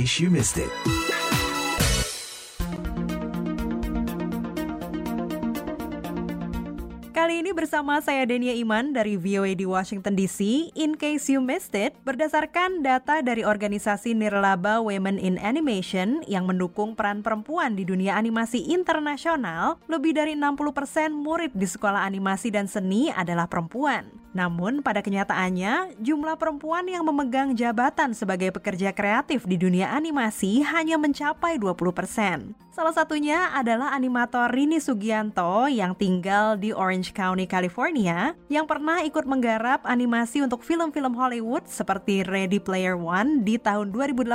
case you missed it. Kali ini bersama saya Denia Iman dari VOA di Washington DC. In case you missed it, berdasarkan data dari organisasi Nirlaba Women in Animation yang mendukung peran perempuan di dunia animasi internasional, lebih dari 60% murid di sekolah animasi dan seni adalah perempuan. Namun pada kenyataannya, jumlah perempuan yang memegang jabatan sebagai pekerja kreatif di dunia animasi hanya mencapai 20%. Salah satunya adalah animator Rini Sugianto yang tinggal di Orange County, California, yang pernah ikut menggarap animasi untuk film-film Hollywood seperti Ready Player One di tahun 2018,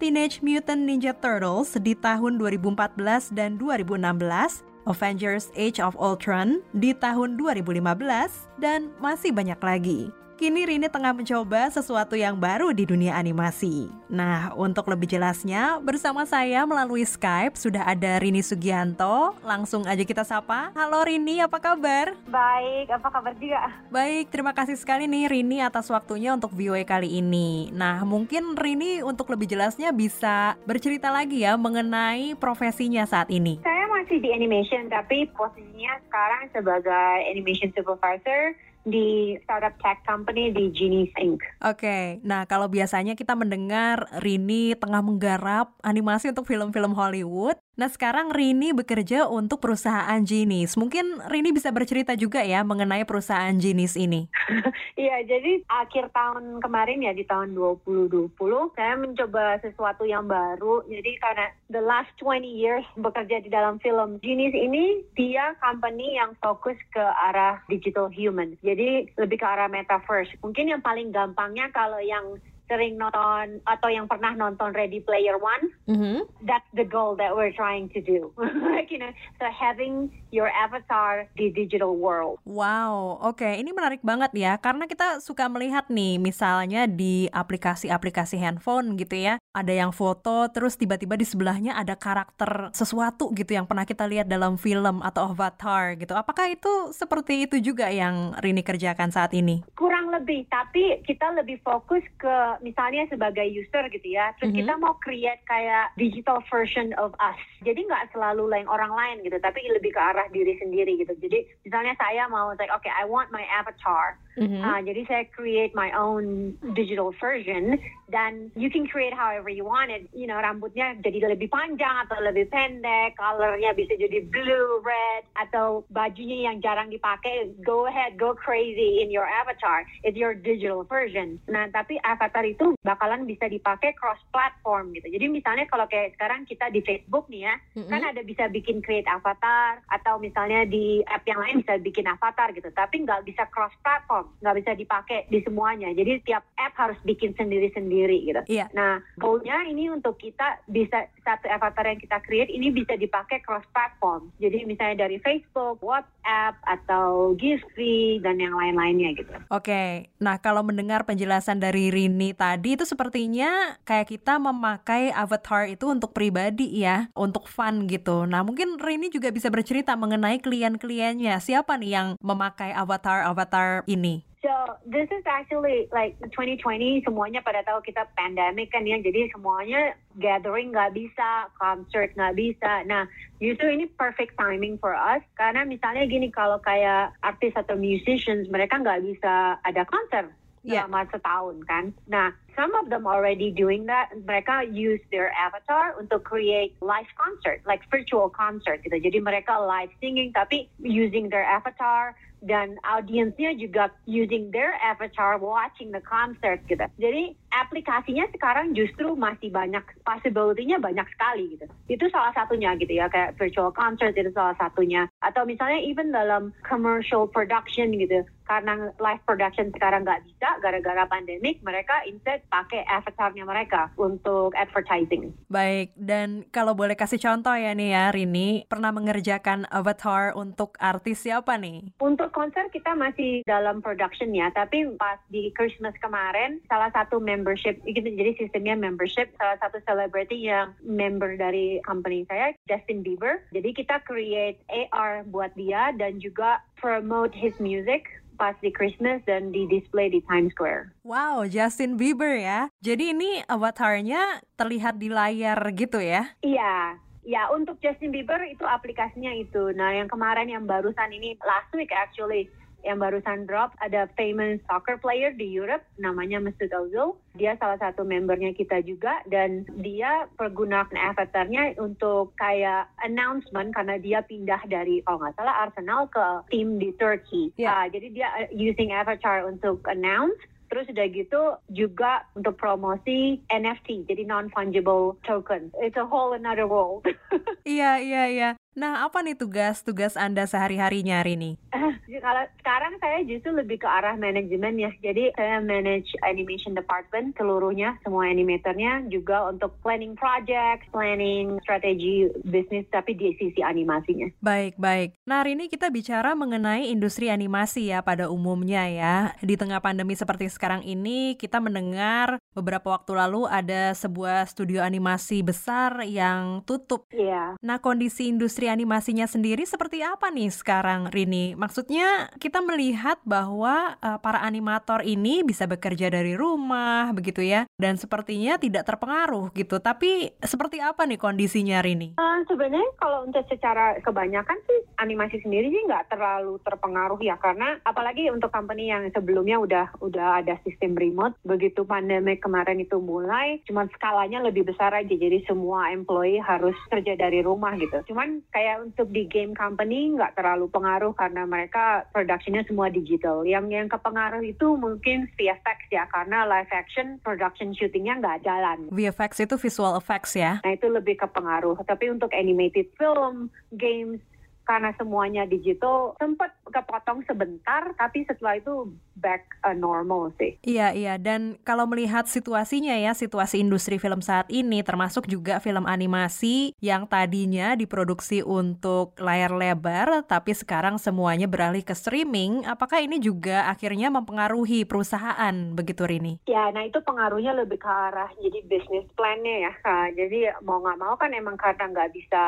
Teenage Mutant Ninja Turtles di tahun 2014 dan 2016, Avengers Age of Ultron di tahun 2015, dan masih banyak lagi. Kini Rini tengah mencoba sesuatu yang baru di dunia animasi. Nah, untuk lebih jelasnya, bersama saya melalui Skype sudah ada Rini Sugianto. Langsung aja kita sapa. Halo Rini, apa kabar? Baik, apa kabar juga? Baik, terima kasih sekali nih Rini atas waktunya untuk VOA kali ini. Nah, mungkin Rini untuk lebih jelasnya bisa bercerita lagi ya mengenai profesinya saat ini. Saya masih di animation, tapi posisinya sekarang sebagai animation supervisor di startup tech company di Genius Inc. Oke, nah kalau biasanya kita mendengar Rini tengah menggarap animasi untuk film-film Hollywood, Nah sekarang Rini bekerja untuk perusahaan Genius. Mungkin Rini bisa bercerita juga ya mengenai perusahaan Genius ini. Iya, jadi akhir tahun kemarin ya di tahun 2020 saya mencoba sesuatu yang baru. Jadi karena the last 20 years bekerja di dalam film Genius ini dia company yang fokus ke arah digital human. Jadi lebih ke arah metaverse. Mungkin yang paling gampangnya kalau yang sering nonton atau yang pernah nonton Ready Player One, mm-hmm. that's the goal that we're trying to do. like you know, so having your avatar di digital world. Wow, oke, okay. ini menarik banget ya, karena kita suka melihat nih, misalnya di aplikasi-aplikasi handphone gitu ya, ada yang foto, terus tiba-tiba di sebelahnya ada karakter sesuatu gitu yang pernah kita lihat dalam film atau avatar gitu. Apakah itu seperti itu juga yang Rini kerjakan saat ini? Kurang lebih, tapi kita lebih fokus ke misalnya sebagai user gitu ya, terus mm -hmm. kita mau create kayak digital version of us. Jadi nggak selalu lain orang lain gitu, tapi lebih ke arah diri sendiri gitu. Jadi misalnya saya mau like, okay, I want my avatar. Mm -hmm. uh, jadi saya create my own digital version dan you can create however you want it. You know, rambutnya jadi lebih panjang atau lebih pendek, colornya bisa jadi blue, red, atau bajunya yang jarang dipakai. Go ahead, go crazy in your avatar. It's your digital version. Nah, tapi avatar itu bakalan bisa dipakai cross platform gitu. Jadi misalnya kalau kayak sekarang kita di Facebook nih ya, mm-hmm. kan ada bisa bikin create avatar atau misalnya di app yang lain bisa bikin avatar gitu. Tapi nggak bisa cross platform, nggak bisa dipakai di semuanya. Jadi setiap app harus bikin sendiri-sendiri gitu. Iya. Nah, goalnya ini untuk kita bisa satu avatar yang kita create ini bisa dipakai cross platform. Jadi misalnya dari Facebook, WhatsApp atau Giphy dan yang lain-lainnya gitu. Oke. Okay. Nah, kalau mendengar penjelasan dari Rini tadi itu sepertinya kayak kita memakai avatar itu untuk pribadi ya, untuk fun gitu. Nah, mungkin Rini juga bisa bercerita mengenai klien-kliennya. Siapa nih yang memakai avatar-avatar ini? So this is actually like 2020 semuanya pada tahu kita pandemic kan ya jadi semuanya gathering nggak bisa concert nggak bisa nah justru ini perfect timing for us karena misalnya gini kalau kayak artis atau musicians mereka nggak bisa ada konser yeah. selama setahun kan. Nah, some of them already doing that. Mereka use their avatar untuk create live concert, like virtual concert gitu. Jadi mereka live singing tapi using their avatar dan audiensnya juga using their avatar watching the concert gitu. Jadi aplikasinya sekarang justru masih banyak possibility-nya banyak sekali gitu. Itu salah satunya gitu ya kayak virtual concert itu salah satunya atau misalnya even dalam commercial production gitu karena live production sekarang nggak bisa gara-gara pandemik mereka instead pakai avatarnya mereka untuk advertising. Baik dan kalau boleh kasih contoh ya nih ya Rini pernah mengerjakan avatar untuk artis siapa nih? Untuk konser kita masih dalam production ya tapi pas di Christmas kemarin salah satu membership gitu jadi sistemnya membership salah satu celebrity yang member dari company saya Justin Bieber jadi kita create AR buat dia dan juga promote his music pas di Christmas dan di display di Times Square. Wow, Justin Bieber ya. Jadi ini avatarnya terlihat di layar gitu ya? Iya, Ya, untuk Justin Bieber itu aplikasinya itu. Nah, yang kemarin yang barusan ini last week actually yang barusan drop ada famous soccer player di Europe namanya Mesut Ozil. Dia salah satu membernya kita juga dan dia pergunakan avatarnya untuk kayak announcement karena dia pindah dari kalau nggak salah Arsenal ke tim di Turkey. Yeah. Uh, jadi dia uh, using avatar untuk announce Terus udah gitu juga untuk promosi NFT, jadi non-fungible token. It's a whole another world. iya, iya, iya. Nah, apa nih tugas-tugas Anda sehari-harinya, Rini? Kalau sekarang saya justru lebih ke arah manajemen ya. Jadi saya manage animation department seluruhnya, semua animatornya juga untuk planning project, planning strategi bisnis tapi di sisi animasinya. Baik, baik. Nah, hari ini kita bicara mengenai industri animasi ya pada umumnya ya. Di tengah pandemi seperti sekarang ini, kita mendengar beberapa waktu lalu ada sebuah studio animasi besar yang tutup. Iya. Yeah. Nah, kondisi industri industri animasinya sendiri seperti apa nih sekarang, Rini? Maksudnya kita melihat bahwa uh, para animator ini bisa bekerja dari rumah, begitu ya, dan sepertinya tidak terpengaruh gitu. Tapi seperti apa nih kondisinya, Rini? Uh, sebenarnya kalau untuk secara kebanyakan sih animasi sendiri sih nggak terlalu terpengaruh ya, karena apalagi untuk company yang sebelumnya udah udah ada sistem remote, begitu pandemi kemarin itu mulai, cuman skalanya lebih besar aja, jadi semua employee harus kerja dari rumah gitu. Cuman kayak untuk di game company nggak terlalu pengaruh karena mereka productionnya semua digital. Yang yang kepengaruh itu mungkin VFX ya karena live action production shootingnya nggak jalan. VFX itu visual effects ya? Nah itu lebih kepengaruh. Tapi untuk animated film, games, karena semuanya digital sempat kepotong sebentar tapi setelah itu back uh, normal sih. Iya iya dan kalau melihat situasinya ya situasi industri film saat ini termasuk juga film animasi yang tadinya diproduksi untuk layar lebar tapi sekarang semuanya beralih ke streaming apakah ini juga akhirnya mempengaruhi perusahaan begitu Rini? Ya nah itu pengaruhnya lebih ke arah jadi bisnis plannya ya. Nah, jadi mau nggak mau kan emang karena nggak bisa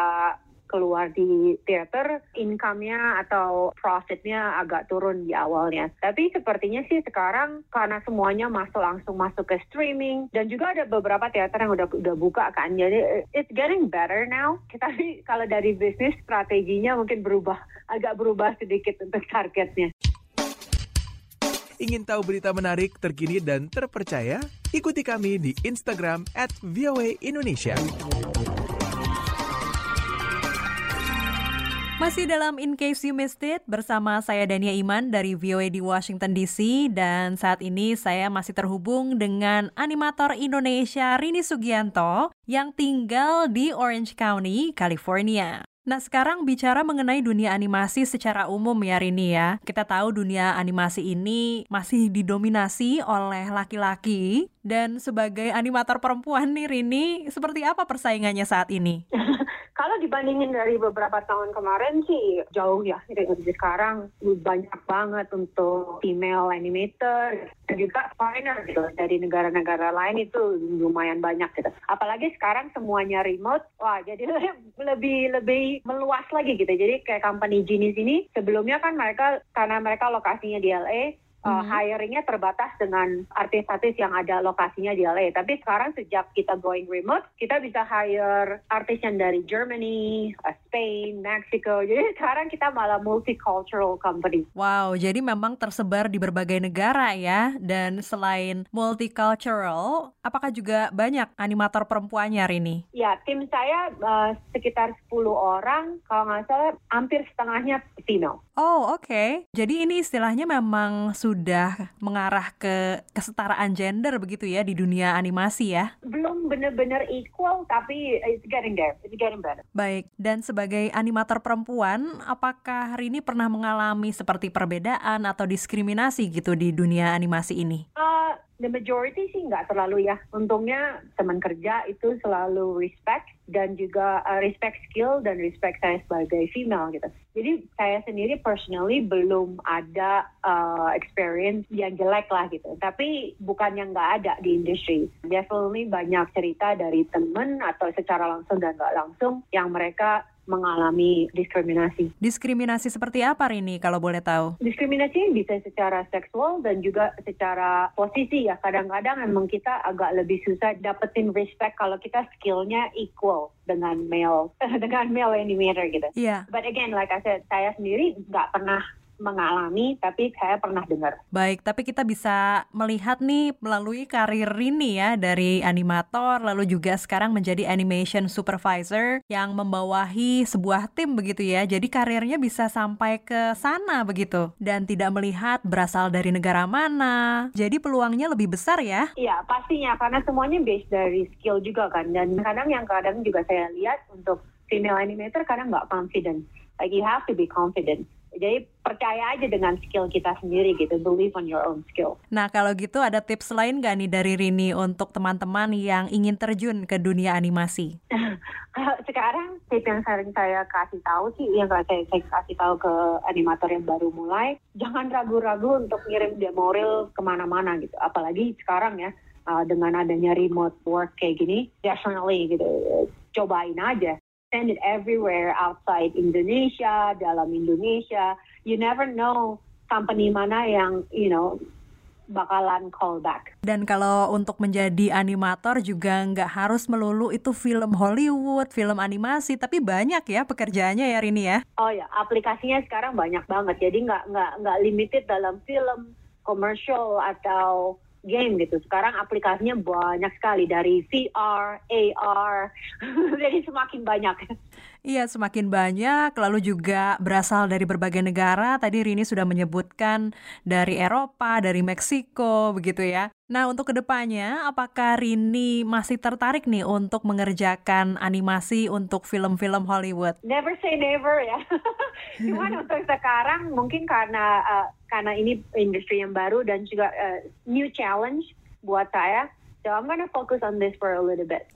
keluar di teater, income-nya atau profit-nya agak turun di awalnya. Tapi sepertinya sih sekarang karena semuanya masuk langsung masuk ke streaming dan juga ada beberapa teater yang udah udah buka kan. Jadi it's getting better now. Tapi kalau dari bisnis strateginya mungkin berubah agak berubah sedikit untuk targetnya. Ingin tahu berita menarik, terkini, dan terpercaya? Ikuti kami di Instagram at. Masih dalam In Case You Missed It bersama saya Dania Iman dari VOA di Washington DC dan saat ini saya masih terhubung dengan animator Indonesia Rini Sugianto yang tinggal di Orange County, California. Nah sekarang bicara mengenai dunia animasi secara umum ya Rini ya Kita tahu dunia animasi ini masih didominasi oleh laki-laki Dan sebagai animator perempuan nih Rini Seperti apa persaingannya saat ini? Dibandingin dari beberapa tahun kemarin sih jauh ya. Jadi sekarang banyak banget untuk female animator dan juga foreigner gitu dari negara-negara lain itu lumayan banyak gitu. Apalagi sekarang semuanya remote, wah jadi lebih lebih meluas lagi gitu. Jadi kayak company Genius ini sebelumnya kan mereka karena mereka lokasinya di LA uh, hiringnya terbatas dengan artis-artis yang ada lokasinya di LA. Tapi sekarang sejak kita going remote, kita bisa hire artis yang dari Germany, uh, Spain, Mexico. Jadi sekarang kita malah multicultural company. Wow, jadi memang tersebar di berbagai negara ya. Dan selain multicultural, apakah juga banyak animator perempuannya Rini? Ya, tim saya uh, sekitar 10 orang. Kalau nggak salah, hampir setengahnya female. Oh, oke. Okay. Jadi ini istilahnya memang sudah mengarah ke kesetaraan gender begitu ya di dunia animasi ya? Belum benar-benar equal, tapi it's getting there. It's getting better. Baik. Dan sebagai animator perempuan, apakah hari ini pernah mengalami seperti perbedaan atau diskriminasi gitu di dunia animasi ini? Uh, the majority sih nggak terlalu ya. Untungnya teman kerja itu selalu respect dan juga uh, respect skill dan respect saya sebagai female gitu. Jadi saya sendiri personally belum ada uh, experience yang jelek lah gitu. Tapi bukan yang nggak ada di industri. Definitely banyak cerita dari temen atau secara langsung dan nggak langsung yang mereka mengalami diskriminasi. Diskriminasi seperti apa Rini kalau boleh tahu? Diskriminasi bisa secara seksual dan juga secara posisi ya. Kadang-kadang memang kita agak lebih susah dapetin respect kalau kita skillnya equal dengan male dengan male animator gitu. Iya. But again, like I said, saya sendiri nggak pernah mengalami, tapi saya pernah dengar. Baik, tapi kita bisa melihat nih melalui karir Rini ya dari animator lalu juga sekarang menjadi animation supervisor yang membawahi sebuah tim begitu ya. Jadi karirnya bisa sampai ke sana begitu dan tidak melihat berasal dari negara mana. Jadi peluangnya lebih besar ya. Iya, pastinya karena semuanya based dari skill juga kan. Dan kadang yang kadang juga saya lihat untuk female animator kadang nggak confident. Like you have to be confident. Jadi percaya aja dengan skill kita sendiri gitu, believe on your own skill. Nah kalau gitu ada tips lain gak nih dari Rini untuk teman-teman yang ingin terjun ke dunia animasi? Sekarang tips yang sering saya kasih tahu sih, yang saya, saya kasih tahu ke animator yang baru mulai, jangan ragu-ragu untuk ngirim demo reel ke mana-mana gitu. Apalagi sekarang ya, uh, dengan adanya remote work kayak gini, definitely gitu, cobain aja send it everywhere outside Indonesia, dalam Indonesia. You never know company mana yang, you know, bakalan call back. Dan kalau untuk menjadi animator juga nggak harus melulu itu film Hollywood, film animasi, tapi banyak ya pekerjaannya ya Rini ya? Oh ya, aplikasinya sekarang banyak banget, jadi nggak nggak nggak limited dalam film, commercial atau game gitu. Sekarang aplikasinya banyak sekali dari VR, AR, jadi semakin banyak. Iya, semakin banyak, lalu juga berasal dari berbagai negara. Tadi Rini sudah menyebutkan dari Eropa, dari Meksiko, begitu ya. Nah, untuk ke depannya, apakah Rini masih tertarik nih untuk mengerjakan animasi untuk film-film Hollywood? Never say never ya. Cuman untuk sekarang mungkin karena uh, karena ini industri yang baru dan juga uh, new challenge buat saya. So I'm gonna focus on this for a little bit.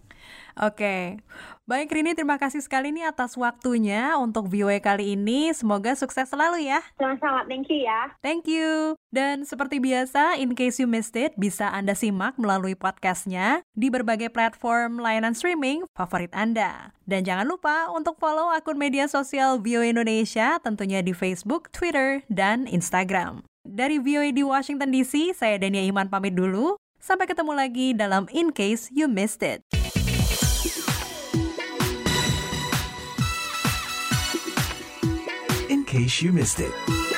Oke, baik Rini terima kasih sekali nih atas waktunya untuk VOA kali ini. Semoga sukses selalu ya. Sama-sama, thank you ya. Thank you. Dan seperti biasa, in case you missed it, bisa Anda simak melalui podcastnya di berbagai platform layanan streaming favorit Anda. Dan jangan lupa untuk follow akun media sosial VOA Indonesia tentunya di Facebook, Twitter, dan Instagram. Dari VOA di Washington DC, saya Dania Iman pamit dulu. Sampai ketemu lagi dalam In Case You Missed It. Case you missed it.